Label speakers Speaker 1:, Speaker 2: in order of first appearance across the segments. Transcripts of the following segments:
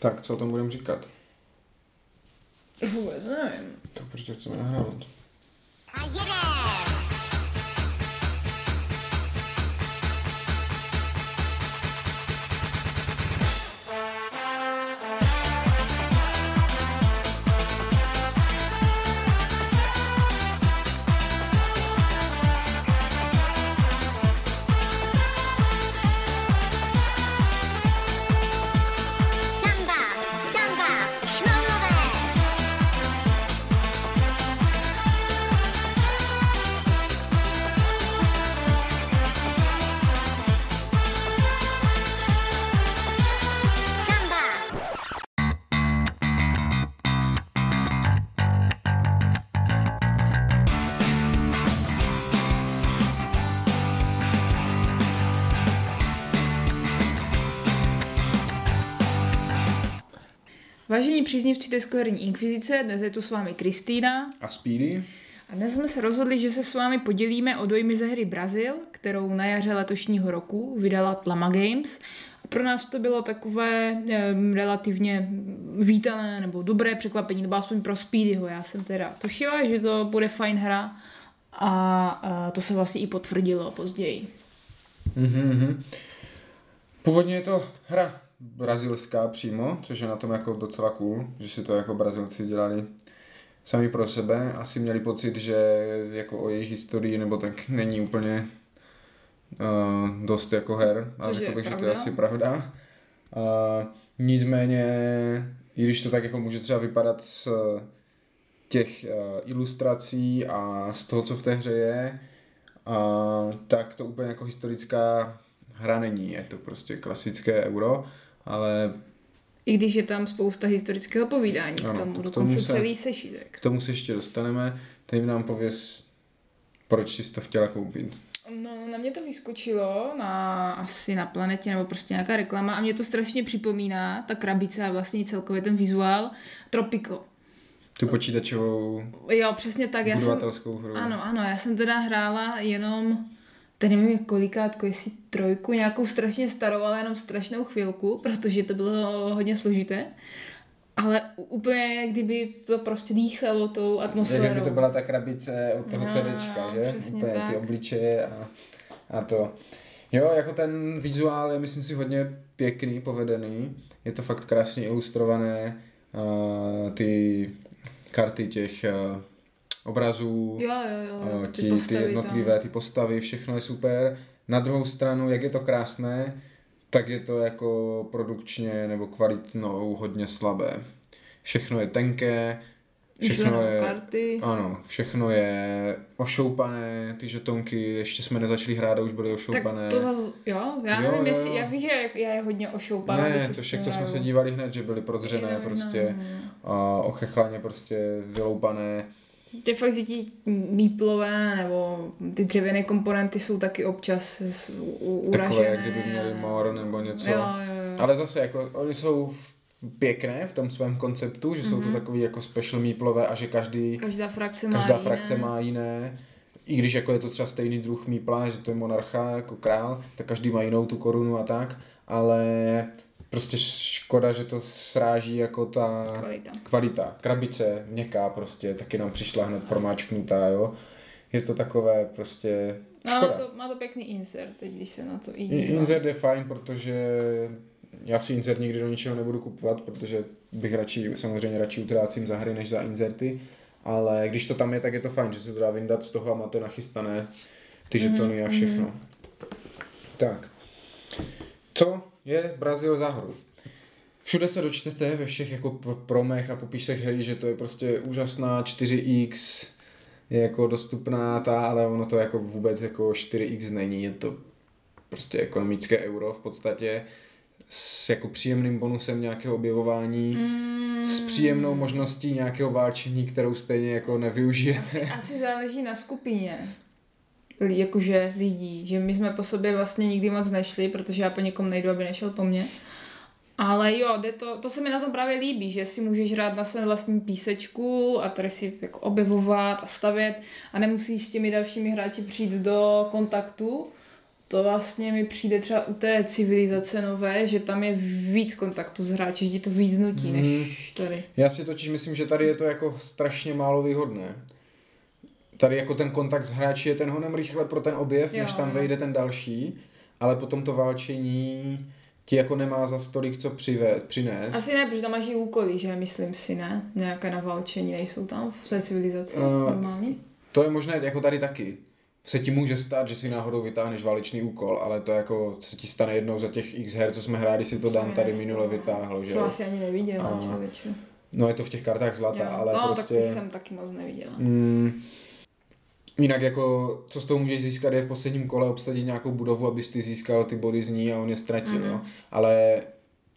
Speaker 1: Tak, co o tom budeme říkat?
Speaker 2: Vůbec nevím.
Speaker 1: To protože chceme nahrávat.
Speaker 2: Vážení příznivci Teskoherní inkvizice, dnes je tu s vámi Kristýna
Speaker 1: A Speedy?
Speaker 2: a dnes jsme se rozhodli, že se s vámi podělíme o dojmy ze hry Brazil, kterou na jaře letošního roku vydala Tlama Games. A pro nás to bylo takové eh, relativně vítané nebo dobré překvapení, nebo aspoň pro Speedyho. Já jsem teda tušila, že to bude fajn hra a, a to se vlastně i potvrdilo později.
Speaker 1: Mhm. Původně je to hra brazilská přímo, což je na tom jako docela cool, že si to jako Brazilci dělali sami pro sebe. Asi měli pocit, že jako o jejich historii nebo tak není úplně uh, dost jako her. A
Speaker 2: Což
Speaker 1: řekl bych, že to je
Speaker 2: pravda.
Speaker 1: asi pravda. Uh, nicméně, i když to tak jako může třeba vypadat z těch uh, ilustrací a z toho, co v té hře je, uh, tak to úplně jako historická hra není. Je to prostě klasické euro, ale
Speaker 2: I když je tam spousta historického povídání
Speaker 1: Ano,
Speaker 2: k tomu,
Speaker 1: to k
Speaker 2: dokonce
Speaker 1: tomu se-
Speaker 2: celý sešitek.
Speaker 1: k tomu se ještě dostaneme. Teď nám pověz, proč jsi to chtěla koupit.
Speaker 2: No, na mě to vyskočilo na, asi na planetě nebo prostě nějaká reklama a mě to strašně připomíná, ta krabice a vlastně celkově ten vizuál, Tropico.
Speaker 1: Tu počítačovou
Speaker 2: Jo, přesně tak, já jsem,
Speaker 1: hru.
Speaker 2: ano, ano, já jsem teda hrála jenom, teď nevím kolikátko, jestli trojku, nějakou strašně starou, ale jenom strašnou chvilku, protože to bylo hodně složité. Ale úplně jak kdyby to prostě dýchalo tou
Speaker 1: Jak
Speaker 2: atmosférou.
Speaker 1: by to byla ta krabice od toho
Speaker 2: No,
Speaker 1: CDčka, že? Úplně ty
Speaker 2: tak.
Speaker 1: obličeje a, a to. Jo, jako ten vizuál je myslím si hodně pěkný, povedený. Je to fakt krásně ilustrované. Uh, ty karty těch uh, obrazů,
Speaker 2: Jo, jo, jo,
Speaker 1: uh,
Speaker 2: ty,
Speaker 1: ty
Speaker 2: postavy
Speaker 1: jednotlivé, ty postavy, všechno je super. Na druhou stranu, jak je to krásné, tak je to jako produkčně nebo kvalitnou hodně slabé. Všechno je tenké, všechno
Speaker 2: Všechno
Speaker 1: je...
Speaker 2: karty.
Speaker 1: Ano, všechno je ošoupané, ty žetonky, ještě jsme nezačali hrát a už byly
Speaker 2: Tak
Speaker 1: ošoupané.
Speaker 2: to zase, jo, já
Speaker 1: Jo,
Speaker 2: nevím,
Speaker 1: jo,
Speaker 2: jestli, já vím, že já je hodně ošoupala,
Speaker 1: ne, to
Speaker 2: tím
Speaker 1: jsme se dívali hned, že byly prodřené,
Speaker 2: Jo,
Speaker 1: prostě
Speaker 2: no.
Speaker 1: a ochechlaně prostě vyloupané.
Speaker 2: Je fakt, že ti míplové nebo ty dřevěné komponenty jsou taky občas
Speaker 1: Takové,
Speaker 2: uražené.
Speaker 1: jak kdyby měly mor nebo něco.
Speaker 2: Jo, jo, jo.
Speaker 1: Ale zase, jako, oni jsou pěkné v tom svém konceptu, že jsou to takový jako special míplové a že každý,
Speaker 2: Každá frakce má
Speaker 1: každá
Speaker 2: jiné.
Speaker 1: frakce má jiné. I když jako je to třeba stejný druh mípla, že to je monarcha jako král, tak každý má jinou tu korunu a tak, ale prostě škoda, že to sráží jako ta
Speaker 2: Kvalita.
Speaker 1: kvalita. Krabice měkká prostě, taky nám přišla hned promáčknutá, jo. Je to takové prostě
Speaker 2: No, má
Speaker 1: škoda.
Speaker 2: to, má to pěkný insert, teď když se na to i dívám.
Speaker 1: Insert je fajn, protože já si insert nikdy do ničeho nebudu kupovat, protože bych radši, samozřejmě radši utrácím za hry než za inserty, ale když to tam je, tak je to fajn, že se to dá vyndat z toho a máte nachystané ty žetony a všechno. Tak. Co je Brazil za hru? Všude se dočtete ve všech jako promech a popisech hry, že to je prostě úžasná 4X, je jako dostupná ta, ale ono to jako vůbec jako 4X není, je to prostě ekonomické euro v podstatě s jako příjemným bonusem nějakého objevování,
Speaker 2: Mm,
Speaker 1: s příjemnou možností nějakého válčení, kterou stejně jako nevyužijete.
Speaker 2: Asi záleží na skupině. Jakože lidí, že my jsme po sobě vlastně nikdy moc nešli, protože já po někom nejdu, aby nešel po mně. Ale jo, jde to, to se mi na tom právě líbí, že si můžeš hrát na svém vlastním písečku a tady si jako objevovat a stavět a nemusíš s těmi dalšími hráči přijít do kontaktu. to vlastně mi přijde třeba u té civilizace nové, že tam je víc kontaktu s hráči, že ti to víc nutí, než tady.
Speaker 1: Já si totiž myslím, že tady je to jako strašně málo výhodné. Tady jako ten kontakt s hráči je ten honem rychle pro ten objev,
Speaker 2: Jo,
Speaker 1: než tam vejde ten další, ale potom to válčení ti jako nemá za stolik co přivést, přinést.
Speaker 2: Asi ne, protože tam máš i úkoly, že myslím si, ne? Nějaké navalčení nejsou tam v té civilizaci
Speaker 1: Eh,
Speaker 2: normálně.
Speaker 1: To je možné jako tady taky. Se ti může stát, že si náhodou vytáhneš válečný úkol, ale to jako se ti stane jednou za těch x her, co jsme hráli, si to Dan
Speaker 2: mi
Speaker 1: tady minule vytáhlo, že
Speaker 2: To asi ani neviděla, člověče.
Speaker 1: No je to v těch kartách zlata,
Speaker 2: Jo.
Speaker 1: ale
Speaker 2: no,
Speaker 1: prostě...
Speaker 2: tak ty jsem taky moc neviděla.
Speaker 1: Mm, jinak jako, co z toho můžeš získat, je v posledním kole obsadit nějakou budovu, abys ty získal ty body z ní a on je ztratil,
Speaker 2: Mhm.
Speaker 1: jo. Ale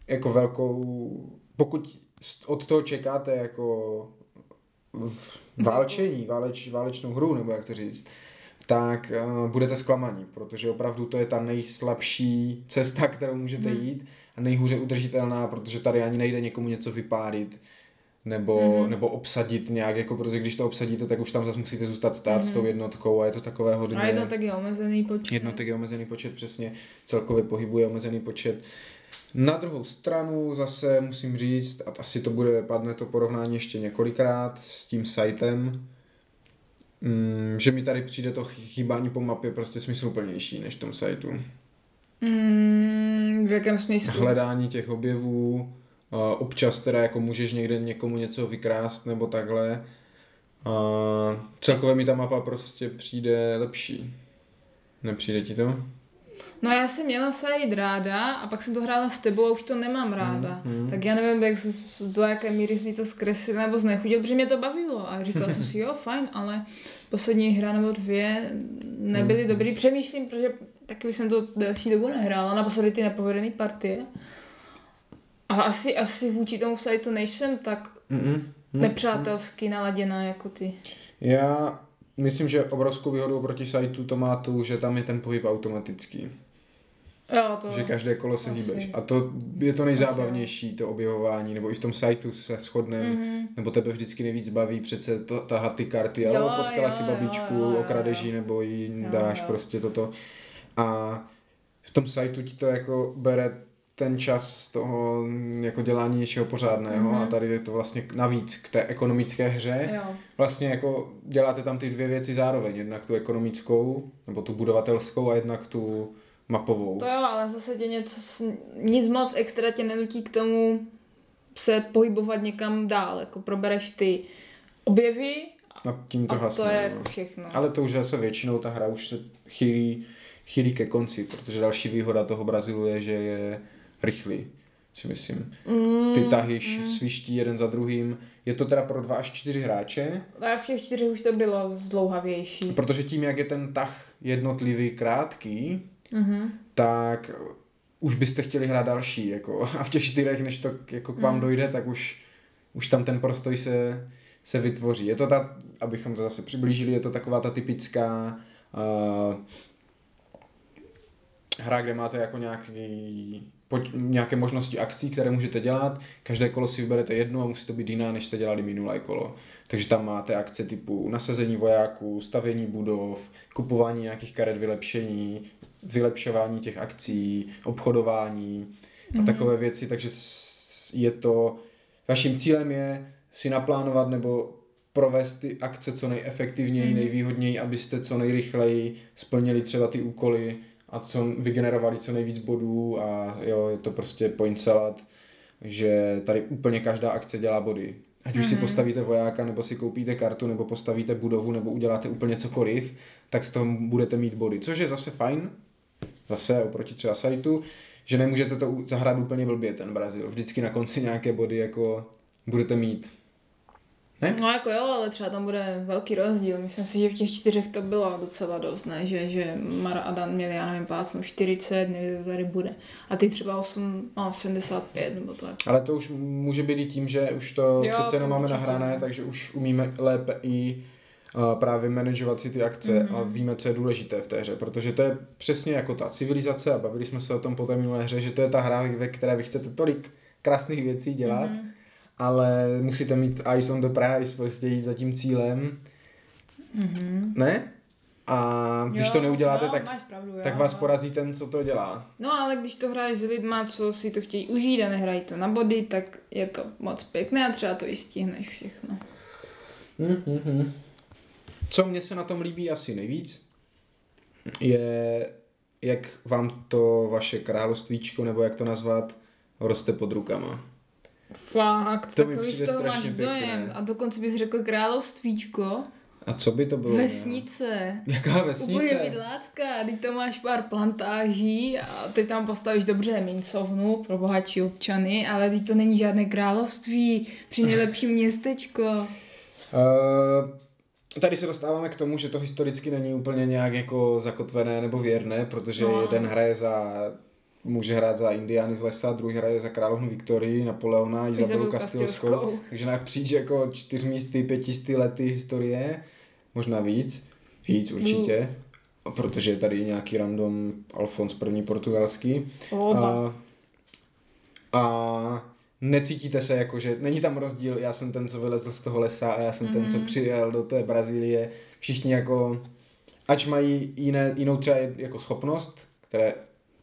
Speaker 1: jako velkou, pokud od toho čekáte jako v válčení, váleč, válečnou hru, nebo jak to říct, tak uh, budete zklamaní, protože opravdu to je ta nejslabší cesta, kterou můžete
Speaker 2: Hmm.
Speaker 1: jít a nejhůře udržitelná, protože tady ani nejde někomu něco vypálit nebo,
Speaker 2: Mhm.
Speaker 1: nebo obsadit nějak, jako protože když to obsadíte, tak už tam zase musíte zůstat stát s tou jednotkou a je to takové hodně...
Speaker 2: A jednotek je omezený počet.
Speaker 1: Jednotek je omezený počet, přesně, celkově pohybuje omezený počet. Na druhou stranu zase musím říct, a asi to bude, padne to porovnání ještě několikrát s tím sitem, mm, že mi tady přijde to chýbání po mapě prostě smysluplnější než v tom sajtu.
Speaker 2: Mm, v jakém smyslu?
Speaker 1: Hledání těch objevů, občas teda jako můžeš někde někomu něco vykrást nebo takhle. A celkově mi ta mapa prostě přijde lepší. Nepřijde ti to?
Speaker 2: No já jsem měla Said ráda a pak jsem to hrála s tebou a už to nemám ráda.
Speaker 1: mm.
Speaker 2: Tak já nevím, jak, z- do jaké míry jsi mi to zkreslil nebo znechutil, protože mě to bavilo a říkala jsem si, jo, fajn, ale poslední hra nebo dvě nebyly
Speaker 1: Mm.
Speaker 2: dobrý. Přemýšlím, protože taky už jsem to delší dobu nehrála, naposledy ty nepovedené partie. A asi, asi vůči tomu sajtu nejsem tak
Speaker 1: Mm-mm.
Speaker 2: nepřátelsky naladěná jako ty.
Speaker 1: Já myslím, že obrovskou výhodou proti sajtu to má tu, že tam je ten pohyb automatický.
Speaker 2: Jo, to...
Speaker 1: Že každé kolo se hýbeš. A to je to nejzábavnější, to objevování, nebo i v tom sajtu se shodneme,
Speaker 2: Mhm.
Speaker 1: nebo tebe vždycky nejvíc baví přece to, tahat ty karty,
Speaker 2: Jo,
Speaker 1: ale potkala
Speaker 2: jo,
Speaker 1: si babičku,
Speaker 2: jo, jo, jo.
Speaker 1: okradeš ji, nebo jí
Speaker 2: Jo,
Speaker 1: dáš
Speaker 2: jo.
Speaker 1: prostě toto. A v tom sajtu ti to jako bere ten čas toho mm, jako dělání něčeho pořádného
Speaker 2: Mhm.
Speaker 1: a tady je to vlastně navíc k té ekonomické hře.
Speaker 2: Jo.
Speaker 1: Vlastně jako děláte tam ty dvě věci zároveň, jednak tu ekonomickou, nebo tu budovatelskou a jednak tu mapovou.
Speaker 2: To jo, ale zase tě něco, nic moc extra tě nenutí k tomu se pohybovat někam dál, jako probereš ty objevy
Speaker 1: No tím to
Speaker 2: a
Speaker 1: hasne.
Speaker 2: to je
Speaker 1: no.
Speaker 2: jako všechno.
Speaker 1: Ale to už zase většinou ta hra už se chýlí, chýlí ke konci, protože další výhoda toho Brazilu je, že je rychlý, si myslím.
Speaker 2: Mm,
Speaker 1: Ty tahy mm. sviští jeden za druhým. Je to teda pro dva až čtyři hráče,
Speaker 2: A v těch čtyřech už to bylo zdlouhavější.
Speaker 1: protože tím, jak je ten tah jednotlivý krátký,
Speaker 2: Mhm.
Speaker 1: tak už byste chtěli hrát další. Jako, a v těch čtyřech, než to jako k vám
Speaker 2: Mm.
Speaker 1: dojde, tak už, už tam ten prostoj se, se vytvoří. Je to ta, abychom to zase přiblížili, je to taková ta typická uh, hra, kde máte jako nějaký, po, nějaké možnosti akcí, které můžete dělat. Každé kolo si vyberete jednu a musí to být jiná, než jste dělali minulé kolo. Takže tam máte akce typu nasazení vojáků, stavění budov, kupování nějakých karet vylepšení, vylepšování těch akcí, obchodování a
Speaker 2: Mhm.
Speaker 1: takové věci, takže je to, vaším cílem je si naplánovat nebo provést ty akce co nejefektivněji,
Speaker 2: Mhm.
Speaker 1: nejvýhodněji, abyste co nejrychleji splnili třeba ty úkoly a co vygenerovali co nejvíc bodů a jo, je to prostě point salad, že tady úplně každá akce dělá body. Ať už si
Speaker 2: Mhm.
Speaker 1: postavíte vojáka, nebo si koupíte kartu, nebo postavíte budovu, nebo uděláte úplně cokoliv, tak z toho budete mít body, což je zase fajn, zase oproti třeba sajtu, že nemůžete to zahrát úplně blbě ten Brazil. Vždycky na konci nějaké body jako budete mít. Ne?
Speaker 2: No jako jo, ale třeba tam bude velký rozdíl. Myslím si, že v těch čtyřech to bylo docela dost, ne? Že, že Mara a Dan měli, já nevím, plácnu 40, někde to tady bude. A ty třeba 8, no 75 nebo tak.
Speaker 1: Ale to už může být i tím, že už to
Speaker 2: Jo,
Speaker 1: přece jenom máme nahrané, takže už umíme lépe i uh, právě manažovat si ty akce
Speaker 2: Mhm.
Speaker 1: mm-hmm. a víme, co je důležité v té hře, protože to je přesně jako ta civilizace a bavili jsme se o tom po té minulé hře, že to je ta hra, ve které vy chcete tolik krásných věcí dělat,
Speaker 2: Mhm.
Speaker 1: mm-hmm. Ale musíte mít eyes on the prize, prostě jít za tím cílem.
Speaker 2: Mhm.
Speaker 1: Ne? a když
Speaker 2: Jo,
Speaker 1: to neuděláte,
Speaker 2: no,
Speaker 1: tak,
Speaker 2: pravdu, jo,
Speaker 1: tak vás
Speaker 2: no.
Speaker 1: porazí ten, co to dělá.
Speaker 2: No ale když to hraješ s lidma, co si to chtějí užít a nehrají to na body, tak je to moc pěkné a třeba to i stihneš všechno.
Speaker 1: Mm-hmm. Co mně se na tom líbí asi nejvíc, je, jak vám to vaše královstvíčko, nebo jak to nazvat, roste pod rukama.
Speaker 2: Fakt,
Speaker 1: To
Speaker 2: takový z toho máš
Speaker 1: pěkné.
Speaker 2: dojem. A dokonce bys řekl královstvíčko,
Speaker 1: A co by to bylo?
Speaker 2: vesnice.
Speaker 1: Jaká
Speaker 2: Úplně
Speaker 1: vesnice?
Speaker 2: vidlácká, teď tam máš pár plantáží a ty tam postavíš dobře mincovnu pro bohatší občany, ale teď to není žádné království, při nejlepším městečko.
Speaker 1: Uh, tady se dostáváme k tomu, že to historicky není úplně nějak jako zakotvené nebo věrné, protože
Speaker 2: No,
Speaker 1: jeden hraje za může hrát za Indiány z lesa, druhý hraje za královnu Viktorii, Napoleona, Izabelu Kastilskou.
Speaker 2: Kastilskou.
Speaker 1: Takže napříč jako čtyřmisty, pětisty lety historie, možná víc, víc určitě, protože je tady nějaký random Alfons I. portugalský.
Speaker 2: Oba.
Speaker 1: A, a necítíte se jako, že není tam rozdíl, já jsem ten, co vylezl z toho lesa a já jsem mm-hmm. ten, co přijel do té Brazílie. Všichni jako, ač mají jiné, jinou třeba jako schopnost, které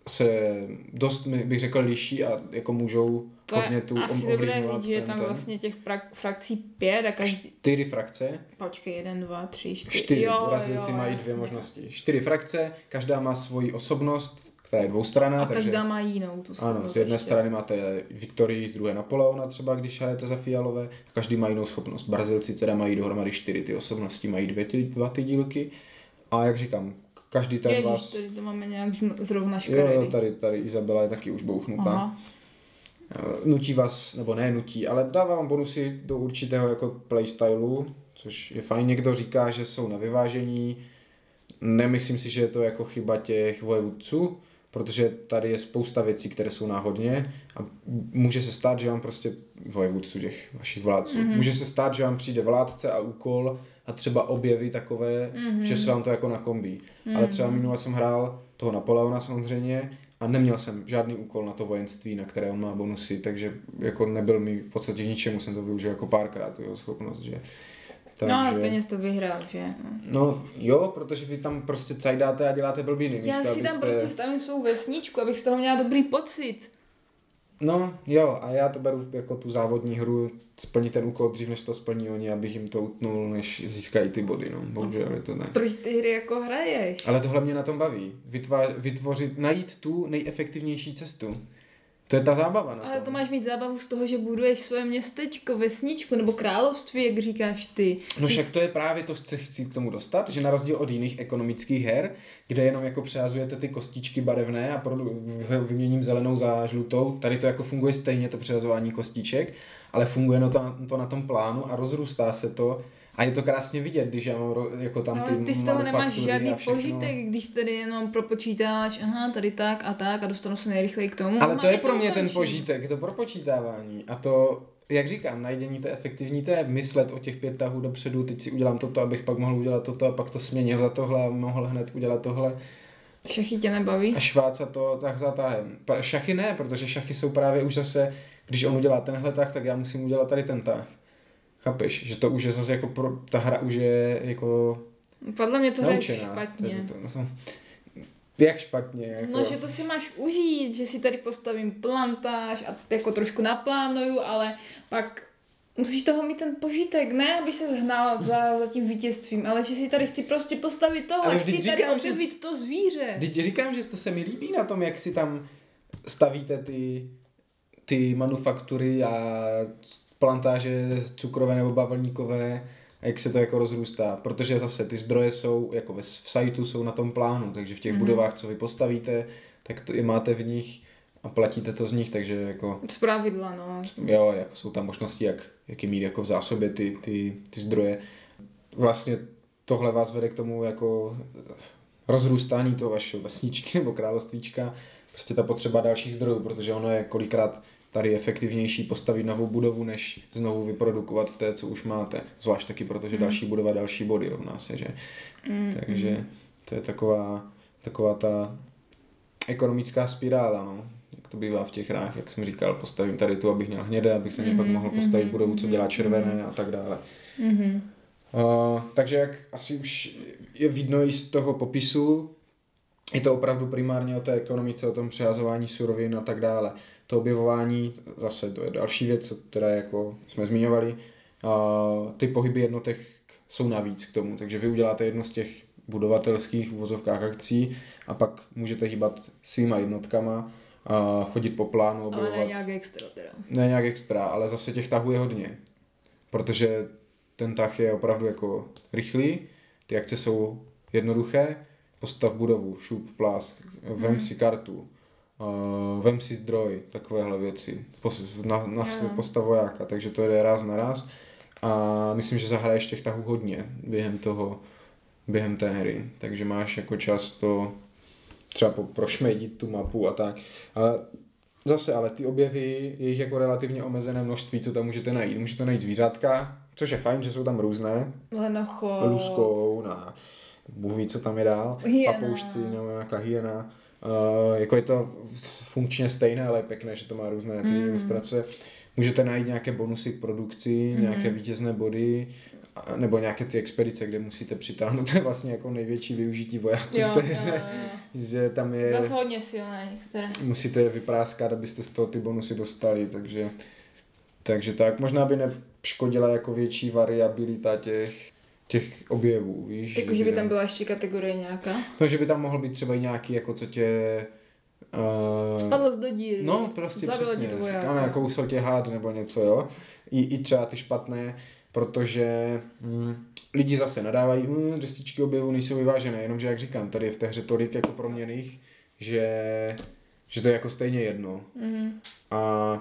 Speaker 1: se dost, bych řekl, liší a jako můžou
Speaker 2: To
Speaker 1: hodně tu
Speaker 2: asi
Speaker 1: ovlivňovat
Speaker 2: že je tam
Speaker 1: ten.
Speaker 2: vlastně těch frakcí pět a každý...
Speaker 1: Čtyři frakce,
Speaker 2: Počkej, jeden, dva, tři, čtyři.
Speaker 1: čtyři,
Speaker 2: Jo,
Speaker 1: Brazilci
Speaker 2: jo,
Speaker 1: mají
Speaker 2: jasně.
Speaker 1: dvě možnosti. Čtyři frakce, každá má svoji osobnost, která je dvoustraná,
Speaker 2: A
Speaker 1: takže...
Speaker 2: každá má jinou tu
Speaker 1: Ano,
Speaker 2: schopnost
Speaker 1: z jedné
Speaker 2: ještě.
Speaker 1: strany máte Viktorii, z druhé Napoleona třeba, když hrajete za Fialové. A každý má jinou schopnost. Brazilci teda mají dohromady čtyři ty osobnosti, mají dvě ty, dva ty dílky. A jak říkám, každý ten
Speaker 2: Ježiš,
Speaker 1: vás...
Speaker 2: tady to máme nějak zrovna
Speaker 1: Jo,
Speaker 2: škaredý.
Speaker 1: jo, tady, tady Izabela je taky už bouchnutá.
Speaker 2: Aha.
Speaker 1: Eh, Nutí vás, nebo ne nutí, ale dává vám bonusy do určitého jako playstylu, což je fajn. Někdo říká, že jsou na vyvážení. Nemyslím si, že je to jako chyba těch vojevůdců, protože tady je spousta věcí, které jsou náhodně a může se stát, že vám prostě vojevůdců těch vašich vládců, mm-hmm. může se stát, že vám přijde vládce a úkol a třeba objeví takové, mm-hmm. že se vám to jako nakombí. Mm-hmm. Ale třeba minule jsem hrál toho Napoleona samozřejmě a neměl jsem žádný úkol na to vojenství, na které on má bonusy, takže jako nebyl mi v podstatě ničemu, jsem to využil jako párkrát, tu jeho schopnost, že...
Speaker 2: No a stejně jsi to vyhrál, že? No.
Speaker 1: No jo, protože vy tam prostě cajdáte a děláte blbiny.
Speaker 2: Já
Speaker 1: místo,
Speaker 2: si tam
Speaker 1: abyste-
Speaker 2: prostě stavím svou vesničku, abych z toho měla dobrý pocit.
Speaker 1: No jo, a já to beru jako tu závodní hru, splnit ten úkol dřív, než to splní oni, abych jim to utnul, než získají ty body, no. Bohužel je to tak.
Speaker 2: Proč ty hry jako hraješ?
Speaker 1: Ale tohle mě na tom baví. Vytvá, vytvořit, najít tu nejefektivnější cestu. To je ta zábava na
Speaker 2: Ale
Speaker 1: tom.
Speaker 2: to máš mít zábavu z toho, že buduješ svoje městečko, vesničku nebo království, jak říkáš ty.
Speaker 1: No však to je právě to, co chci k tomu dostat, že na rozdíl od jiných ekonomických her, kde jenom jako přehazujete ty kostičky barevné a produ- vy- vyměním zelenou za žlutou, tady to jako funguje stejně, to přehazování kostiček, ale funguje no to, to na tom plánu a rozrůstá se to a je to krásně vidět, když já mám jako tam
Speaker 2: Ale
Speaker 1: ty
Speaker 2: ty z toho nemáš žádný požitek, když tady jenom propočítáš, aha, tady tak a tak a dostanu se nejrychleji k tomu.
Speaker 1: Ale
Speaker 2: a
Speaker 1: to je
Speaker 2: to
Speaker 1: pro mě ten
Speaker 2: ukončím.
Speaker 1: požitek, to propočítávání. A to, jak říkám, najdění té efektivní té, myslet o těch pět tahů dopředu, teď si udělám toto, abych pak mohl udělat toto a pak to směnil za tohle a mohl hned udělat tohle.
Speaker 2: Šachy tě nebaví?
Speaker 1: A šváca to tak za tahem. Šachy ne, protože šachy jsou právě už zase, když on udělá tenhle tah, tak já musím udělat tady ten tah. Chápeš, že to už je zase jako pro, ta hra už je jako
Speaker 2: Podle mě to
Speaker 1: naučená.
Speaker 2: špatně.
Speaker 1: To, to, to, jak špatně? Jako...
Speaker 2: No, že to si máš užít, že si tady postavím plantáž a jako trošku naplánuju, ale pak musíš toho mít ten požitek, ne, aby se zhnal za, za tím vítězstvím, ale že si tady chci prostě postavit tohle,
Speaker 1: Ale
Speaker 2: chci tady
Speaker 1: říkám, že-
Speaker 2: objevit to zvíře.
Speaker 1: Teď ti říkám, že to se mi líbí na tom, jak si tam stavíte ty, ty manufaktury a plantáže cukrové nebo bavlníkové jak se to jako rozrůstá, protože zase ty zdroje jsou, jako ve, v sajtu jsou na tom plánu, takže v těch mm-hmm. budovách, co vy postavíte, tak to i máte v nich a platíte to z nich, takže jako
Speaker 2: Z pravidla, no.
Speaker 1: jo, jako jsou tam možnosti, jak, jak je mít jako v zásobě ty, ty, ty zdroje. Vlastně tohle vás vede k tomu jako rozrůstání toho vašeho vesničky nebo královstvíčka, prostě ta potřeba dalších zdrojů, protože ono je kolikrát tady efektivnější postavit novou budovu, než znovu vyprodukovat v té, co už máte. Zvlášť taky, protože
Speaker 2: Hmm.
Speaker 1: další budova, další body rovná se, že?
Speaker 2: Mm,
Speaker 1: Takže to je taková, taková ta ekonomická spirála, no. Jak to bývá v těch hrách, jak jsem říkal, postavím tady tu, abych měl hnědé, abych se mm-hmm, pak mohl postavit budovu, co dělá červené a tak dále.
Speaker 2: mm-hmm.
Speaker 1: Uh, takže jak asi už je vidno i z toho popisu, je to opravdu primárně o té ekonomice, o tom přehazování surovin a tak dále. To objevování, zase to je další věc, které jako jsme zmiňovali, uh, ty pohyby jednotek jsou navíc k tomu, takže vy uděláte jedno z těch budovatelských uvozovkách akcí a pak můžete hýbat svýma jednotkama, a chodit po plánu,
Speaker 2: Ale
Speaker 1: objevovat.
Speaker 2: ne nějak extra teda.
Speaker 1: Ne nějak extra, ale zase těch tahů je hodně. Protože ten tah je opravdu jako rychlý, ty akce jsou jednoduché, postav budovu, šup, plás, vem si kartu, uh, vem si zdroj, takovéhle věci, Pos, na, na
Speaker 2: Jo.
Speaker 1: postav vojáka, takže to jde raz na raz a myslím, že zahraješ těch tahů hodně během toho, během té hry, takže máš jako čas to třeba po, prošmejdit tu mapu a tak. Ale zase, ale ty objevy, je jich jako relativně omezené množství, co tam můžete najít. Můžete najít zvířátka, což je fajn, že jsou tam různé,
Speaker 2: Lenochod.
Speaker 1: luskou, na Bůh ví, co tam je dál,
Speaker 2: Hyena.
Speaker 1: papoušci nebo nějaká hyena. Uh, jako je to funkčně stejné, ale je pěkné, že to má různé ty
Speaker 2: Mm.
Speaker 1: ilustrace. Můžete najít nějaké bonusy k produkci,
Speaker 2: Mhm.
Speaker 1: nějaké vítězné body, nebo nějaké ty expedice, kde musíte přitáhnout. To je vlastně jako největší využití vojáků
Speaker 2: Jo,
Speaker 1: v té hře.
Speaker 2: jo.
Speaker 1: Že tam je
Speaker 2: Zase hodně silné některé.
Speaker 1: musíte je vypráskat, abyste z toho ty bonusy dostali, takže, takže tak, možná by nepškodila jako větší variabilita těch, těch objevů, víš.
Speaker 2: Jako, že by
Speaker 1: ne-
Speaker 2: tam byla ještě kategorie nějaká.
Speaker 1: No, že by tam mohl být třeba i nějaký, jako co tě... Uh,
Speaker 2: Spadl do díry.
Speaker 1: no, prostě
Speaker 2: Zabilo
Speaker 1: přesně,
Speaker 2: ti
Speaker 1: ano, jako kousal tě hád nebo něco, jo. I, I třeba ty špatné, protože hm, lidi zase nadávají, hm, destičky objevu nejsou vyvážené, jenomže jak říkám, tady je v té hře tolik jako proměných, že, že to je jako stejně jedno.
Speaker 2: Mhm.
Speaker 1: A,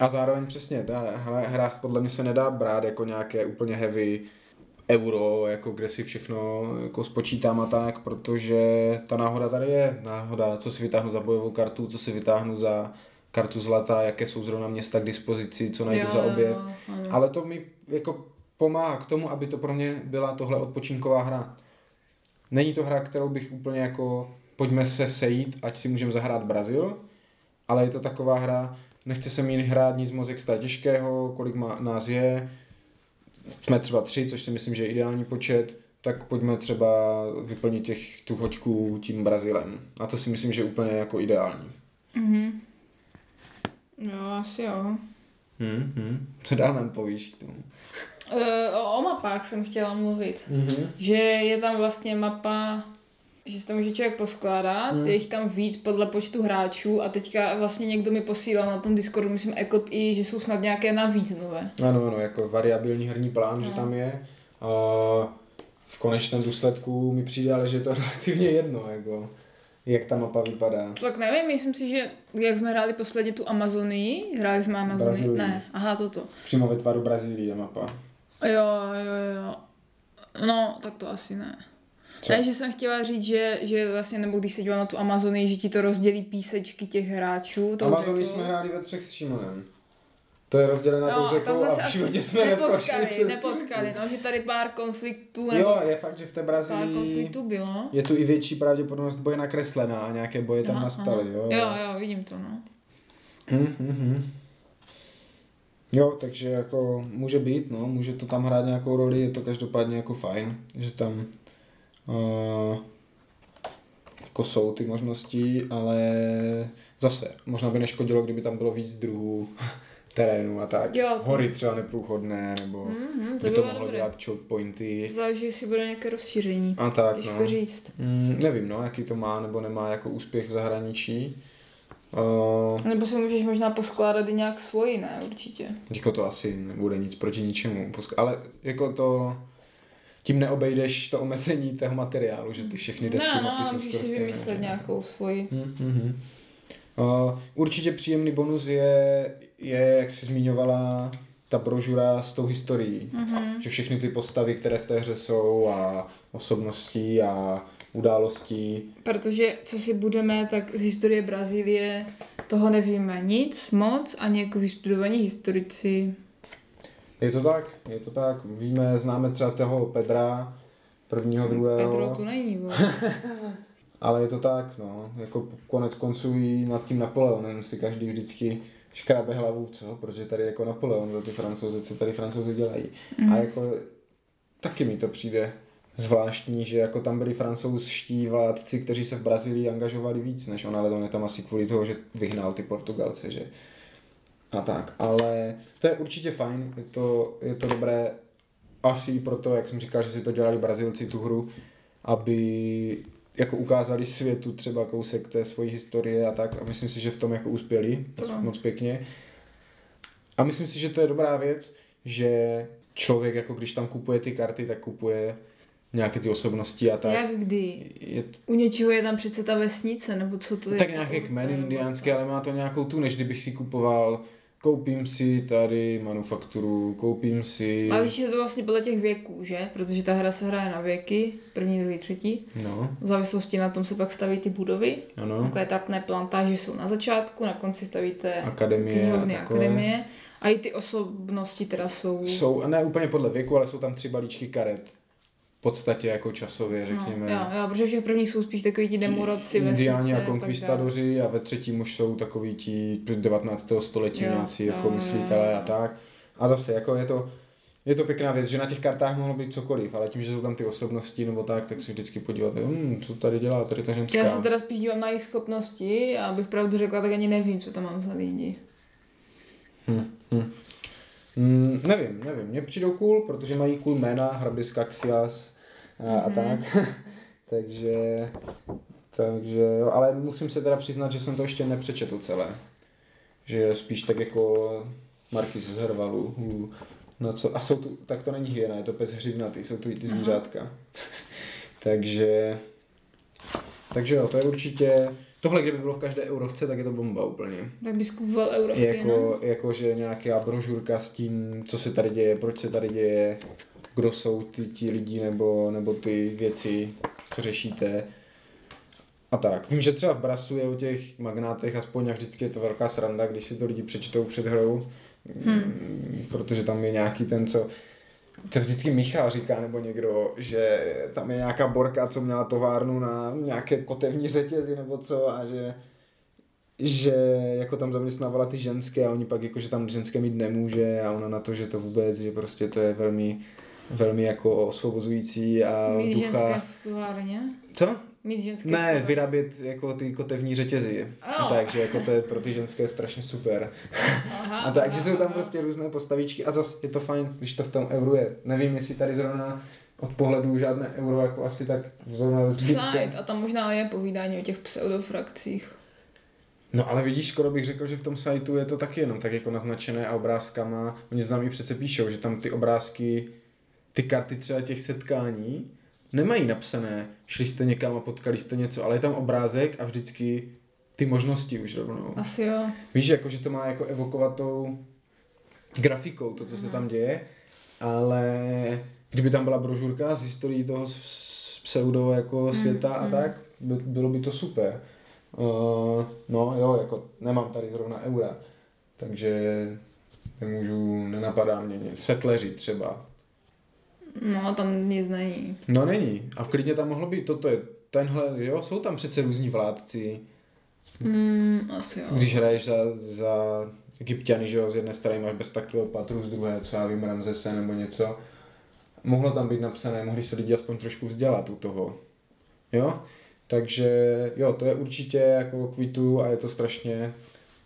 Speaker 1: a zároveň přesně, dá, hra, hra podle mě se nedá brát jako nějaké úplně heavy euro, jako kde si všechno jako spočítám a tak, protože ta náhoda tady je. Náhoda, co si vytáhnu za bojovou kartu, co si vytáhnu za kartu zlata, jaké jsou zrovna města k dispozici, co najdu
Speaker 2: Jo,
Speaker 1: za objev.
Speaker 2: jo, ano.
Speaker 1: Ale to mi jako pomáhá k tomu, aby to pro mě byla tohle odpočinková hra. Není to hra, kterou bych úplně jako pojďme se sejít, ať si můžeme zahrát Brazil, ale je to taková hra, nechce se mi hrát nic moc extra těžkého, kolik má, nás je, jsme třeba tři, což si myslím, že je ideální počet, tak pojďme třeba vyplnit těch, tu hoďku tím Brazilem. A to si myslím, že je úplně jako ideální.
Speaker 2: Mhm. Jo, asi jo.
Speaker 1: Hmm, hmm. Co dál nám povíš k tomu?
Speaker 2: Uh, o, o mapách jsem chtěla mluvit.
Speaker 1: Mm-hmm.
Speaker 2: Že je tam vlastně mapa, že si to může člověk poskládat,
Speaker 1: Hmm.
Speaker 2: je jich tam víc podle počtu hráčů a teďka vlastně někdo mi posílal na tom Discordu, myslím Eklp i, že jsou snad nějaké navíc nové.
Speaker 1: Ano, ano, jako variabilní herní plán, že
Speaker 2: No.
Speaker 1: tam je. A v konečném důsledku mi přijde, ale že je to relativně jedno, jako, jak ta mapa vypadá.
Speaker 2: Tak nevím, myslím si, že jak jsme hráli posledně tu Amazonii, hráli jsme Amazonii,
Speaker 1: Brazílii.
Speaker 2: ne, aha, toto.
Speaker 1: Přímo ve tvaru Brazílie mapa.
Speaker 2: Jo, jo, jo. No, tak to asi ne.
Speaker 1: Co?
Speaker 2: Ne, že jsem chtěla říct, že, že vlastně, nebo když se dívám na tu Amazonii, že ti to rozdělí písečky těch hráčů.
Speaker 1: Amazonii
Speaker 2: řekou.
Speaker 1: jsme hráli ve třech s Šimonem. To je rozdělená
Speaker 2: No,
Speaker 1: tou řekou a v životě jsme
Speaker 2: nepotkali,
Speaker 1: přes
Speaker 2: nepotkali, no, že tady pár konfliktů, nebo
Speaker 1: Jo, je fakt, že v té Brazílii
Speaker 2: konfliktů bylo.
Speaker 1: je tu i větší pravděpodobnost boje nakreslená a nějaké boje tam
Speaker 2: Aha,
Speaker 1: nastaly. Jo,
Speaker 2: jo, jo, vidím to, no.
Speaker 1: Hm, hm, hm. Jo, takže jako může být, no, může to tam hrát nějakou roli, je to každopádně jako fajn, že tam uh, jako jsou ty možnosti, ale zase, možná by neškodilo, kdyby tam bylo víc druhů terénu a tak.
Speaker 2: Jo, to-
Speaker 1: Hory třeba neprůchodné, nebo
Speaker 2: Mhm, to
Speaker 1: by to
Speaker 2: bylo
Speaker 1: mohlo
Speaker 2: dobré.
Speaker 1: dělat choke pointy
Speaker 2: Záleží, jestli bude nějaké rozšíření.
Speaker 1: a tak,
Speaker 2: Těžko
Speaker 1: no.
Speaker 2: říct.
Speaker 1: Mm, nevím, no, jaký to má nebo nemá jako úspěch v zahraničí. Uh,
Speaker 2: Nebo si můžeš možná poskládat i nějak svoji, ne, určitě.
Speaker 1: jako to asi nebude nic proti ničemu. Ale jako to, tím neobejdeš to omezení toho materiálu, že ty všechny desky
Speaker 2: Ne, no,
Speaker 1: mapy jsou skoro
Speaker 2: si vymyslet nějakou svoji.
Speaker 1: Hm, hm. Uh, určitě příjemný bonus je, je, jak jsi zmiňovala, ta brožura s tou historií.
Speaker 2: Mhm.
Speaker 1: Že všechny ty postavy, které v té hře jsou a osobnosti a události,
Speaker 2: Protože, co si budeme, tak z historie Brazílie toho nevíme nic moc, ani jako vystudovaní historici.
Speaker 1: Je to tak, je to tak. Víme, známe třeba toho Pedra, prvního, druhého.
Speaker 2: Pedro tu není.
Speaker 1: Ale je to tak, no. Jako konec konců i nad tím Napoleonem si každý vždycky škrabe hlavu, co? Protože tady jako Napoleon za ty francouzi, co tady francouzi dělají. Mm. A jako taky mi to přijde zvláštní, že jako tam byli francouzští vládci, kteří se v Brazílii angažovali víc než on, ale on je tam asi kvůli toho, že vyhnal ty Portugalce, že a tak, ale to je určitě fajn, je to, je to dobré asi i proto, jak jsem říkal, že si to dělali Brazilci tu hru, aby jako ukázali světu třeba kousek té svojí historie a tak a myslím si, že v tom jako uspěli moc,
Speaker 2: No.
Speaker 1: moc pěkně. A myslím si, že to je dobrá věc, že člověk jako když tam kupuje ty karty, tak kupuje nějaké ty osobnosti a tak.
Speaker 2: Jak kdy?
Speaker 1: Je,
Speaker 2: U něčeho je tam přece ta vesnice, nebo co to je?
Speaker 1: tak nějaké kmeny indiánské, ale má to nějakou tu, než kdybych si kupoval koupím si tady manufakturu, koupím si...
Speaker 2: Ale když je to vlastně podle těch věků, že? Protože ta hra se hraje na věky, první, druhý, třetí.
Speaker 1: No,
Speaker 2: V závislosti na tom se pak staví ty budovy.
Speaker 1: ano.
Speaker 2: Takové trapné plantáže jsou na začátku, na konci stavíte
Speaker 1: Akademie
Speaker 2: knihovny,
Speaker 1: a takové.
Speaker 2: akademie. A i ty osobnosti teda jsou...
Speaker 1: Jsou, ne úplně podle věku, ale jsou tam tři balíčky karet. V podstatě jako časově, řekněme.
Speaker 2: No, jo, jo, protože v těch prvních jsou spíš takový ti demorodci,
Speaker 1: Indiáni a konkvistadoři a ve třetím už jsou takový ti 19. století
Speaker 2: Jo,
Speaker 1: nějací
Speaker 2: jo,
Speaker 1: jako
Speaker 2: jo,
Speaker 1: myslitelé
Speaker 2: jo.
Speaker 1: a tak. A zase jako je to, je to pěkná věc, že na těch kartách mohlo být cokoliv, ale tím, že jsou tam ty osobnosti nebo tak, tak si vždycky podíváte, hm, co tady dělá tady ta ženská.
Speaker 2: Já se teda spíš dívám na jejich schopnosti a abych pravdu řekla, tak ani nevím, co tam mám za lidi.
Speaker 1: Mm, nevím, nevím, mně přijdou cool, protože mají cool jména, Hrabis Caxias a, a
Speaker 2: Mhm.
Speaker 1: tak. takže, takže jo, ale musím se teda přiznat, že jsem to ještě nepřečetl celé. Že spíš tak jako Markis z Hervalu. Uh, no co, a jsou tu, tak to není hyena, je to pes hřivnatý, jsou tu i ty zvířátka. takže, takže jo, to je určitě, tohle kdyby bylo v každé eurovce, tak je to bomba úplně.
Speaker 2: Tak bys kupoval eurovky?
Speaker 1: Jako, jako, že nějaká brožurka s tím, co se tady děje, proč se tady děje, kdo jsou ty, ti lidi nebo, nebo ty věci, co řešíte. A tak. Vím, že třeba v Brasu je o těch magnátech aspoň jak vždycky je to velká sranda, když si to lidi přečtou před hrou, hmm. protože tam je nějaký ten, co to vždycky Michal říká, nebo někdo, že tam je nějaká borka, co měla továrnu na nějaké kotevní řetězy, nebo co, a že že jako tam zaměstnávala ty ženské a oni pak jako, že tam ženské mít nemůže a ona na to, že to vůbec, že prostě to je velmi, velmi jako osvobozující a
Speaker 2: Mít ženské
Speaker 1: ducha.
Speaker 2: v továrně?
Speaker 1: Co?
Speaker 2: Mít ženské v
Speaker 1: Ne,
Speaker 2: továrně.
Speaker 1: vyrábět jako ty kotevní řetězy. A
Speaker 2: Oh.
Speaker 1: takže jako to je pro ty ženské strašně super.
Speaker 2: Aha,
Speaker 1: A takže jsou tam prostě různé postavičky a zase je to fajn, když to v tom euru je. Nevím, jestli tady zrovna od pohledu žádné euro jako asi tak zrovna.
Speaker 2: Side, a tam možná je povídání o těch pseudofrakcích.
Speaker 1: No ale vidíš, skoro bych řekl, že v tom sajtu je to taky jenom tak jako naznačené a obrázkama. Oni znám i přece píšou, že tam ty obrázky, ty karty třeba těch setkání nemají napsané, šli jste někam a potkali jste něco, ale je tam obrázek a vždycky ty možnosti už rovnou.
Speaker 2: Asi jo.
Speaker 1: Víš, jako, že to má jako evokovat tou grafikou, to, co se tam děje, ale kdyby tam byla brožurka z historií toho pseudo jako světa a tak, by, bylo by to super. Uh, no jo, jako nemám tady zrovna eura, takže nemůžu, nenapadá mě nic. Svetleři třeba.
Speaker 2: No, tam nic není.
Speaker 1: No není. A klidně tam mohlo být toto je, tenhle, jo, jsou tam přece různí vládci,
Speaker 2: Mm, asi jo.
Speaker 1: Když hraješ za, za Egyptiany, že jo, z jedné strany máš bez tak Kleopatru, z druhé, co já vím, Ramzese nebo něco. Mohlo tam být napsané, mohli se lidi aspoň trošku vzdělat u toho. Jo? Takže jo, to je určitě jako kvitu a je to strašně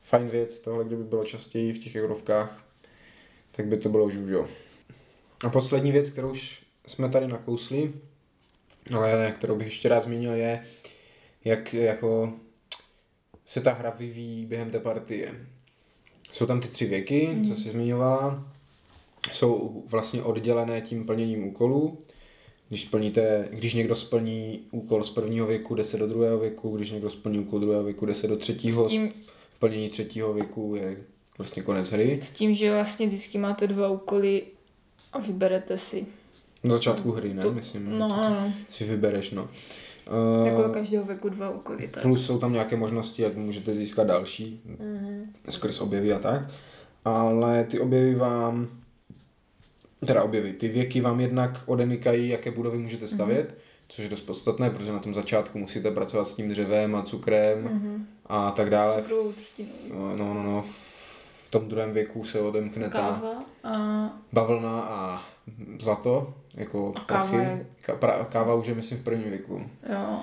Speaker 1: fajn věc. Tohle, kdyby bylo častěji v těch eurovkách, tak by to bylo žužo. A poslední věc, kterou už jsme tady nakousli, ale kterou bych ještě rád zmínil, je, jak jako se ta hra vyvíjí během té partie. Jsou tam ty tři věky, mm. co jsi zmiňovala. Jsou vlastně oddělené tím plněním úkolů. Když, splníte, když někdo splní úkol z prvního věku, jde se do druhého věku, když někdo splní úkol druhého věku, jde se do třetího.
Speaker 2: S tím,
Speaker 1: Plnění třetího věku je vlastně konec hry.
Speaker 2: s tím, že vlastně vždycky máte dva úkoly a vyberete si.
Speaker 1: Na začátku hry, ne?
Speaker 2: To-
Speaker 1: Myslím,
Speaker 2: No, no, no.
Speaker 1: si vybereš, no.
Speaker 2: Jako do
Speaker 1: Uh,
Speaker 2: každého věku dva úkoly. Tak.
Speaker 1: plus jsou tam nějaké možnosti, jak můžete získat další
Speaker 2: Mhm.
Speaker 1: skrz objevy a tak. Ale ty objevy vám, teda objevy, ty věky vám jednak odemykají, jaké budovy můžete stavět, což je dost podstatné, protože na tom začátku musíte pracovat s tím dřevem a cukrem
Speaker 2: Mhm.
Speaker 1: a tak dále.
Speaker 2: Cukrovou třtinu.
Speaker 1: No, no, no, no, v tom druhém věku se odemkne ta
Speaker 2: Káva a
Speaker 1: bavlna a zlato, jako
Speaker 2: A káva
Speaker 1: prachy.
Speaker 2: je-
Speaker 1: Ka- káva už je myslím v prvním věku.
Speaker 2: Jo.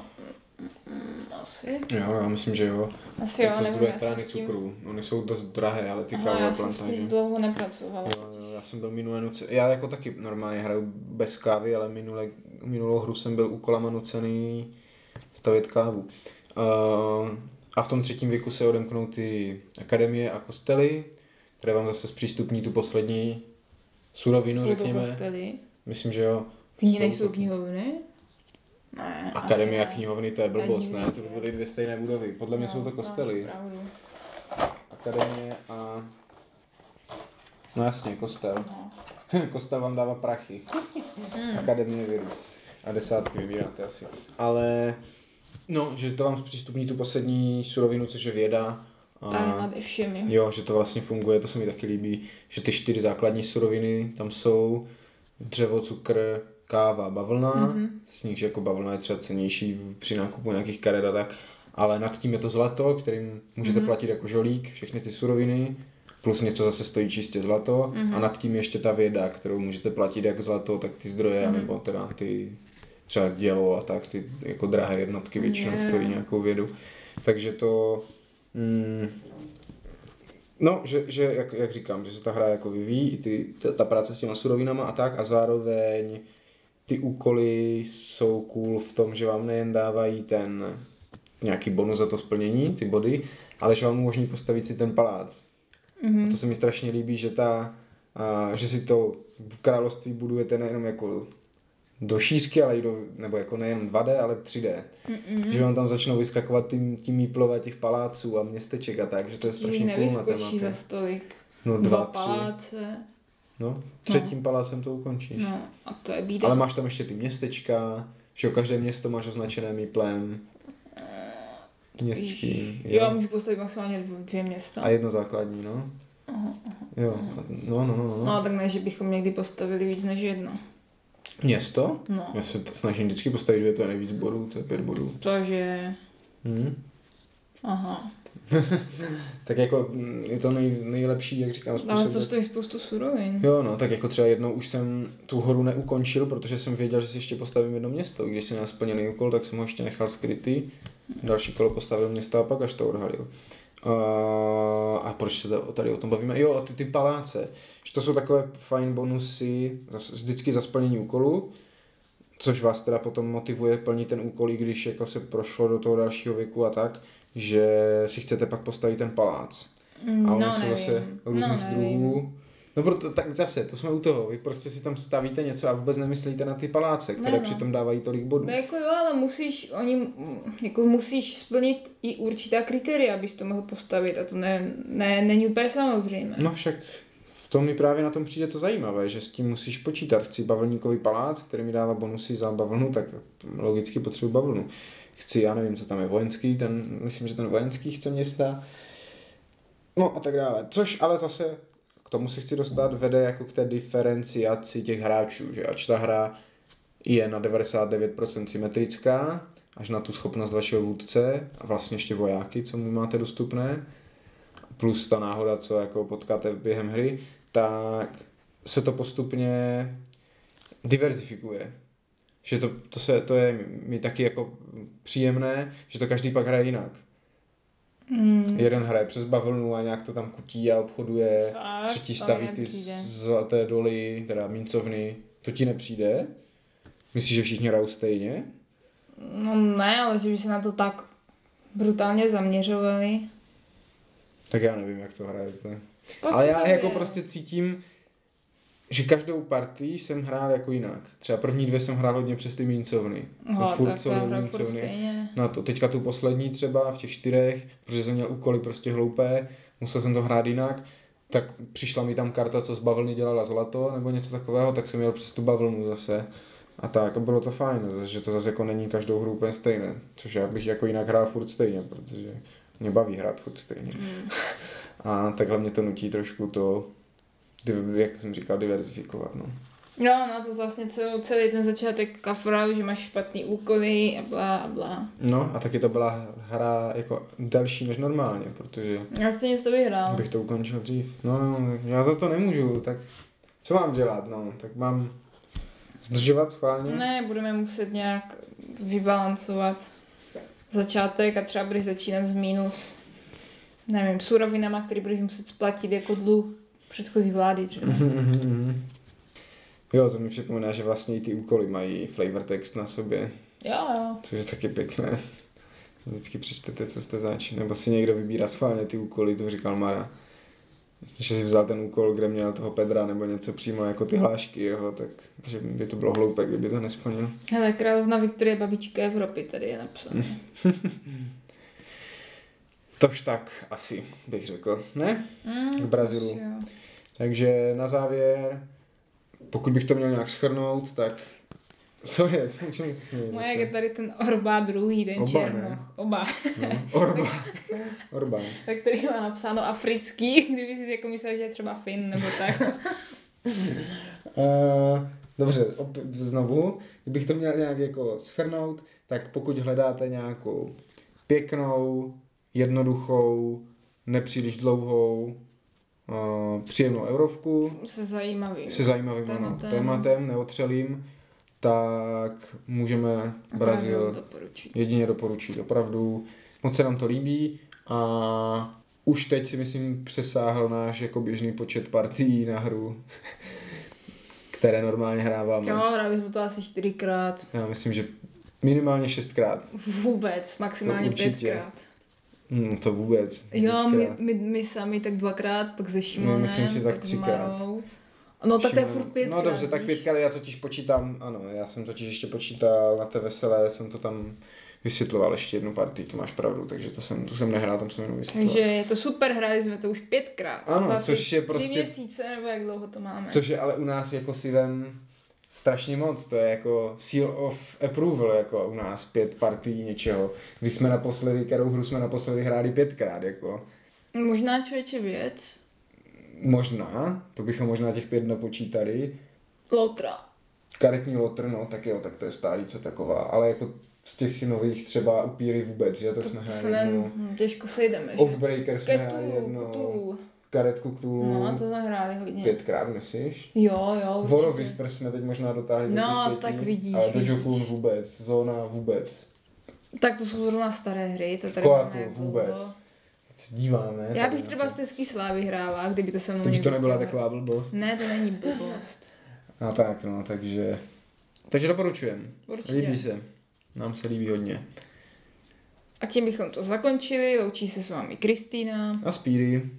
Speaker 2: Mm, asi.
Speaker 1: Jo, já myslím, že jo.
Speaker 2: Asi
Speaker 1: je
Speaker 2: jo,
Speaker 1: to z
Speaker 2: nevím,
Speaker 1: druhé
Speaker 2: já
Speaker 1: strany
Speaker 2: tím...
Speaker 1: cukru. Ony jsou dost drahé, ale ty kávové
Speaker 2: já jsem s
Speaker 1: plantáže.
Speaker 2: tím dlouho nepracovala.
Speaker 1: Jo, jo, já jsem byl minule nucený, já jako taky normálně hraju bez kávy, ale minule, minulou hru jsem byl úkolama nucený stavět kávu. Uh, a v tom třetím věku se odemknou ty akademie a kostely, které vám zase zpřístupní tu poslední surovinu,
Speaker 2: Jsou to
Speaker 1: řekněme.
Speaker 2: kostely?
Speaker 1: Myslím, že jo.
Speaker 2: Knihy
Speaker 1: Jsou
Speaker 2: nejsou
Speaker 1: to-
Speaker 2: knihovny? Ne,
Speaker 1: Akademie a knihovny, to je blbost, ne? To by byly dvě stejné budovy. Podle mě
Speaker 2: No,
Speaker 1: jsou to kostely. Akademie a... No jasně, kostel.
Speaker 2: No.
Speaker 1: kostel vám dává prachy. Akademie vědu. A desátky vybíráte asi. Ale... No, že to vám zpřístupní tu poslední surovinu, což je věda. A...
Speaker 2: nade všemi.
Speaker 1: Jo, že to vlastně funguje, to se mi taky líbí, že ty čtyři základní suroviny tam jsou dřevo, cukr, káva, bavlna,
Speaker 2: Mhm.
Speaker 1: mm-hmm. s níž jako bavlna je třeba cenější při nákupu nějakých karet a tak, ale nad tím je to zlato, kterým můžete
Speaker 2: Mhm.
Speaker 1: mm-hmm. platit jako žolík, všechny ty suroviny, plus něco zase stojí čistě zlato
Speaker 2: Mhm.
Speaker 1: mm-hmm. a nad tím ještě ta věda, kterou můžete platit jak zlato, tak ty zdroje,
Speaker 2: Mhm.
Speaker 1: mm-hmm. nebo teda ty třeba dělo a tak, ty jako drahé jednotky většinou
Speaker 2: Je.
Speaker 1: stojí nějakou vědu. Takže to... Mm, No, že, že jak, jak říkám, že se ta hra jako vyvíjí, i ty, ta, ta práce s těma surovinama a tak a zároveň ty úkoly jsou cool v tom, že vám nejen dávají ten nějaký bonus za to splnění, ty body, ale že vám umožní postavit si ten palác. Mm-hmm. A to se mi strašně líbí, že ta, a, že si to království budujete nejenom jako do šířky, ale i do, nebo jako nejen 2D, ale 3D. Mm-mm. Že vám tam začnou vyskakovat ty, ty míplové těch paláců a městeček a tak, že to je strašně cool na
Speaker 2: nevyskočí za stolik.
Speaker 1: No
Speaker 2: Dva
Speaker 1: dva, tři.
Speaker 2: paláce.
Speaker 1: No, třetím palácem to ukončíš.
Speaker 2: No, a to je bída.
Speaker 1: Ale máš tam ještě ty městečka, že jo, každé město máš označené míplem. Městský,
Speaker 2: Jo, já můžu postavit maximálně dvě, města.
Speaker 1: A jedno základní, no. Jo, no, no, no, no.
Speaker 2: No, tak ne, že bychom někdy postavili víc než jedno.
Speaker 1: Město?
Speaker 2: No.
Speaker 1: Já se snažím vždycky postavit dvě, to je nejvíc bodů, to je pět bodů.
Speaker 2: Takže,
Speaker 1: Hm?
Speaker 2: aha.
Speaker 1: Tak jako mm, je to nej, nejlepší, jak říkám,
Speaker 2: Ale
Speaker 1: způsob.
Speaker 2: to stojí spoustu surovin.
Speaker 1: Jo, no, tak jako třeba jednou už jsem tu horu neukončil, protože jsem věděl, že si ještě postavím jedno město. Když jsem měl splněný úkol, tak jsem ho ještě nechal skrytý. Další kolo postavil město a pak až to odhalil. A, a proč se tady o tom bavíme? Jo, a ty, ty paláce. Že to jsou takové fajn bonusy zas, vždycky za splnění úkolu, což vás teda potom motivuje plnit ten úkol, i když jako se prošlo do toho dalšího věku a tak, že si chcete pak postavit ten palác. A oni
Speaker 2: no,
Speaker 1: jsou
Speaker 2: nevím.
Speaker 1: zase různých
Speaker 2: no, nevím.
Speaker 1: druhů. No proto, tak zase, to jsme u toho. Vy prostě si tam stavíte něco a vůbec nemyslíte na ty paláce, které
Speaker 2: Ne, no.
Speaker 1: přitom dávají tolik bodů.
Speaker 2: No jako jo, ale musíš, oni, jako musíš splnit i určitá kritéria, abys to mohl postavit a to ne, ne, není úplně samozřejmé.
Speaker 1: No však v tom mi právě na tom přijde to zajímavé, že s tím musíš počítat. Chci bavlníkový palác, který mi dává bonusy za bavlnu, tak logicky potřebuji bavlnu. Chci, já nevím, co tam je vojenský, ten, myslím, že ten vojenský chce města. No a tak dále. Což ale zase tomu se chci dostat, vede jako k té diferenciaci těch hráčů, že ač ta hra je na 99% symetrická, až na tu schopnost vašeho vůdce a vlastně ještě vojáky, co mu máte dostupné, plus ta náhoda, co jako potkáte během hry, tak se to postupně diverzifikuje. Že to, to, se, to je mi- taky jako příjemné, že to každý pak hraje jinak.
Speaker 2: Mm.
Speaker 1: Jeden hraje přes bavlnu a nějak to tam kutí a obchoduje,
Speaker 2: Fakt?
Speaker 1: třetí staví ty zlaté doly, teda mincovny. To ti nepřijde? Myslíš, že všichni hrajou stejně?
Speaker 2: No ne, ale že by se na to tak brutálně zaměřovali.
Speaker 1: Tak já nevím, jak to hrajete.
Speaker 2: Pocit
Speaker 1: Ale já jako
Speaker 2: je.
Speaker 1: prostě cítím, že každou partii jsem hrál jako jinak. Třeba první dvě jsem hrál hodně přes ty mincovny. Jsem furt
Speaker 2: tak to já
Speaker 1: celou
Speaker 2: furt
Speaker 1: mincovny. Na to. Teďka tu poslední třeba v těch čtyřech, protože jsem měl úkoly prostě hloupé, musel jsem to hrát jinak, tak přišla mi tam karta, co z bavlny dělala zlato, nebo něco takového, tak jsem měl přes tu bavlnu zase. A tak, a bylo to fajn, že to zase jako není každou hru úplně stejné. Což já bych jako jinak hrál furt stejně, protože mě baví hrát furt stejně.
Speaker 2: Mm.
Speaker 1: A takhle mě to nutí trošku to, jak jsem říkal, diverzifikovat. No.
Speaker 2: No, na to vlastně celý, celý ten začátek kafra, že máš špatný úkoly a blá a blá.
Speaker 1: no a taky to byla hra jako delší než normálně, protože
Speaker 2: Já jsem něco vyhrál.
Speaker 1: bych to ukončil dřív. No, no, já za to nemůžu, tak co mám dělat, no, tak mám Zdržovat schválně?
Speaker 2: Ne, budeme muset nějak vybalancovat začátek a třeba budeš začínat z mínus, nevím, surovinama, který budeš muset splatit jako dluh předchozí vlády třeba.
Speaker 1: Mhm, Jo, to mi připomíná, že vlastně i ty úkoly mají flavor text na sobě,
Speaker 2: Jo, jo.
Speaker 1: což je taky pěkné. Vždycky přečtete, co jste zač, nebo si někdo vybírá schválně ty úkoly, to říkal Mara. Že si vzal ten úkol, kde měl toho Pedra nebo něco přímo jako ty hlášky jeho, tak že by to bylo hloupé, kdyby to nesplnil.
Speaker 2: Hele, královna Viktorie, babička Evropy, tady je napsané.
Speaker 1: Tož tak asi, bych řekl. Ne?
Speaker 2: Mm,
Speaker 1: V Brazilu. Takže na závěr, pokud bych to měl nějak schrnout, tak co je? Co, čemu se smějí
Speaker 2: No jak je tady ten Orba druhý den
Speaker 1: Oba,
Speaker 2: černo.
Speaker 1: ne?
Speaker 2: Oba.
Speaker 1: No, Orbán. Orbán.
Speaker 2: Tak který má napsáno africký, kdyby si jako myslel, že je třeba Fin nebo tak.
Speaker 1: Uh, dobře, op, znovu, kdybych to měl nějak jako schrnout, tak pokud hledáte nějakou pěknou, jednoduchou, nepříliš dlouhou, uh, příjemnou eurovku
Speaker 2: Se zajímavým.
Speaker 1: se zajímavým
Speaker 2: tématem.
Speaker 1: tématem, tématem neotřelým, tak můžeme Brazil
Speaker 2: doporučuji.
Speaker 1: jedině doporučit. Opravdu moc se nám to líbí a už teď si myslím přesáhl náš jako běžný počet partií na hru, které normálně hráváme.
Speaker 2: Jo, hráli jsme to asi čtyřikrát.
Speaker 1: Já myslím, že minimálně šestkrát.
Speaker 2: Vůbec, maximálně pětkrát.
Speaker 1: Hmm, to vůbec.
Speaker 2: Jo, my, my, my, sami tak dvakrát, pak se Šimonem,
Speaker 1: myslím si tak
Speaker 2: pak s
Speaker 1: třikrát.
Speaker 2: Marou. No tak to je furt pětkrát,
Speaker 1: No dobře, tak pětkrát já totiž počítám, ano, já jsem totiž ještě počítal na té veselé, jsem to tam vysvětloval ještě jednu partii, to máš pravdu, takže to jsem, tu jsem nehrál, tam jsem jenom vysvětloval.
Speaker 2: Takže je to super, hráli jsme to už pětkrát.
Speaker 1: Ano, což je
Speaker 2: Tři
Speaker 1: prostě-
Speaker 2: měsíce, nebo jak dlouho to máme.
Speaker 1: Což je ale u nás jako si vem strašně moc, to je jako seal of approval, jako u nás pět partií něčeho. Když jsme naposledy, kterou hru jsme naposledy hráli pětkrát, jako.
Speaker 2: Možná člověče věc.
Speaker 1: Možná, to bychom možná těch pět napočítali.
Speaker 2: Lotra.
Speaker 1: Karetní lotr, no tak jo, tak to je stálice taková, ale jako z těch nových třeba upíry vůbec, že to,
Speaker 2: To,
Speaker 1: jsme hráli jednou.
Speaker 2: těžko sejdeme, že?
Speaker 1: Oathbreaker jsme hráli jednou,
Speaker 2: tu.
Speaker 1: Karetku Cthulhu
Speaker 2: No, to jsme hráli hodně.
Speaker 1: pětkrát, myslíš?
Speaker 2: Jo, jo, určitě.
Speaker 1: War of Whispers jsme teď možná dotáhli do
Speaker 2: No,
Speaker 1: těch pěti,
Speaker 2: tak vidíš,
Speaker 1: ale
Speaker 2: vidíš.
Speaker 1: Dojo Kun vůbec, Zóna vůbec,
Speaker 2: Tak to jsou zrovna staré hry, to tady
Speaker 1: Koatu
Speaker 2: máme jak
Speaker 1: vůbec.
Speaker 2: dlouho.
Speaker 1: Se díváme.
Speaker 2: Já bych třeba z Tesky Slávy hrála, kdyby to se mnou
Speaker 1: To by to nebyla taková blbost.
Speaker 2: Ne, to není blbost.
Speaker 1: A tak no, takže... Takže doporučujem.
Speaker 2: Určitě.
Speaker 1: Líbí se. Nám se líbí hodně.
Speaker 2: A tím bychom to zakončili, loučí se s vámi Kristýna.
Speaker 1: A Speedy.